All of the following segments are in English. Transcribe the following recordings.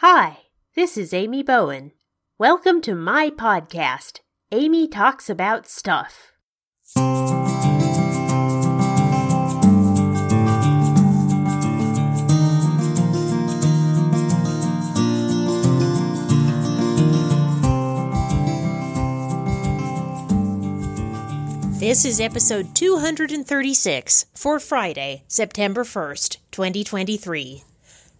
Hi, this is Amy Bowen. Welcome to my podcast, Amy Talks About Stuff. This is episode 236 for Friday, September 1st, 2023.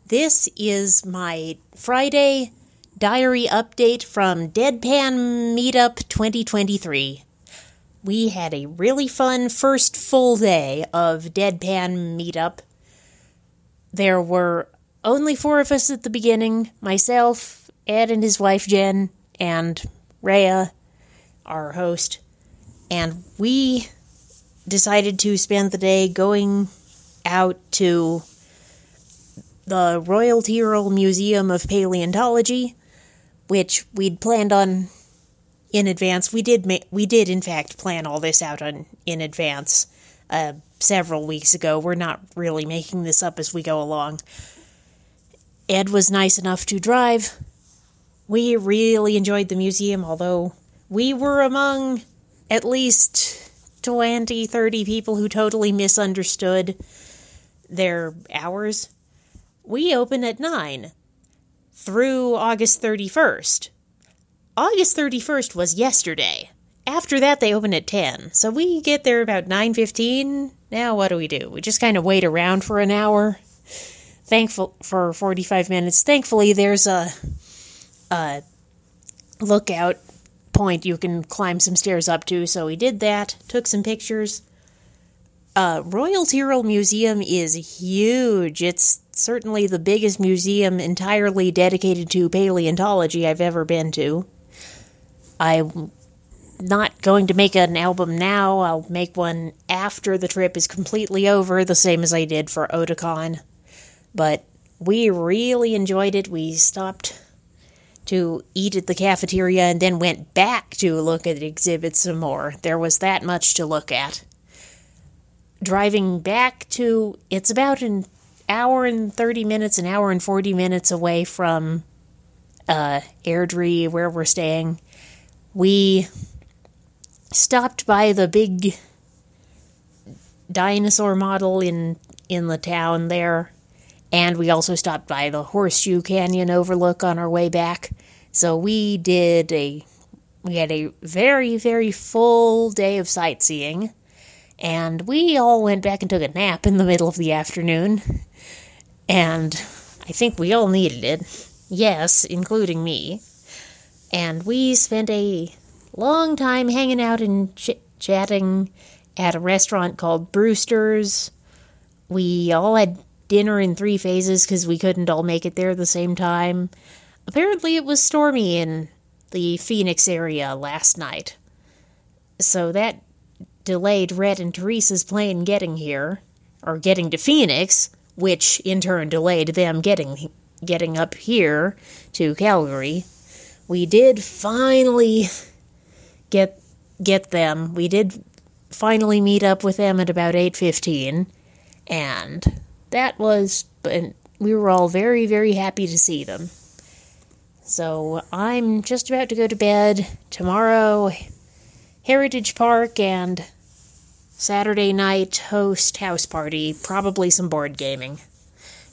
This is my Friday diary update from Deadpan Meetup 2023. We had a really fun first full day of Deadpan Meetup. There were only four of us at the beginning myself, Ed and his wife Jen, and Rhea, our host. And we decided to spend the day going out to the Royal Tyrrell Museum of Paleontology, which we'd planned on in advance. We did ma- we did in fact plan all this out on in advance uh, several weeks ago. We're not really making this up as we go along. Ed was nice enough to drive. We really enjoyed the museum, although we were among at least 20, 30 people who totally misunderstood their hours we open at 9 through August 31st. August 31st was yesterday. After that they open at 10. So we get there about 9:15. Now what do we do? We just kind of wait around for an hour. Thankful for 45 minutes. Thankfully there's a a lookout point you can climb some stairs up to, so we did that, took some pictures. Uh, Royal Tyrrell Museum is huge. It's certainly the biggest museum entirely dedicated to paleontology I've ever been to. I'm not going to make an album now. I'll make one after the trip is completely over, the same as I did for Otakon. But we really enjoyed it. We stopped to eat at the cafeteria and then went back to look at exhibits some more. There was that much to look at. Driving back to, it's about an hour and 30 minutes, an hour and 40 minutes away from uh, Airdrie, where we're staying, we stopped by the big dinosaur model in in the town there, and we also stopped by the Horseshoe Canyon overlook on our way back. So we did a we had a very very full day of sightseeing, and we all went back and took a nap in the middle of the afternoon. And I think we all needed it. Yes, including me. And we spent a long time hanging out and ch- chatting at a restaurant called Brewster's. We all had dinner in three phases because we couldn't all make it there at the same time. Apparently, it was stormy in the Phoenix area last night. So that delayed Red and Teresa's plane getting here, or getting to Phoenix, which in turn delayed them getting getting up here to Calgary. We did finally get get them. We did finally meet up with them at about 8:15 and that was we were all very very happy to see them. So, I'm just about to go to bed. Tomorrow Heritage Park and Saturday night host house party, probably some board gaming.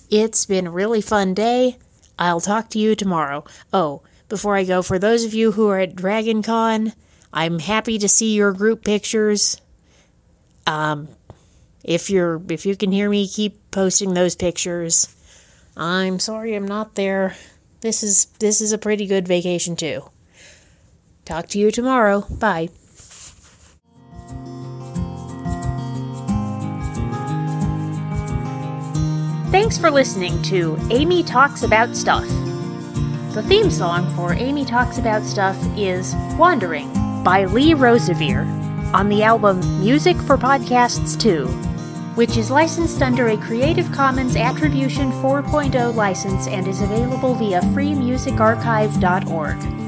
It's been a really fun day. I'll talk to you tomorrow. Oh, before I go, for those of you who are at Dragon Con, I'm happy to see your group pictures. Um, if you're if you can hear me, keep posting those pictures. I'm sorry I'm not there. This is this is a pretty good vacation too. Talk to you tomorrow. Bye. Thanks for listening to Amy Talks About Stuff. The theme song for Amy Talks About Stuff is Wandering by Lee Rosevere on the album Music for Podcasts 2, which is licensed under a Creative Commons Attribution 4.0 license and is available via freemusicarchive.org.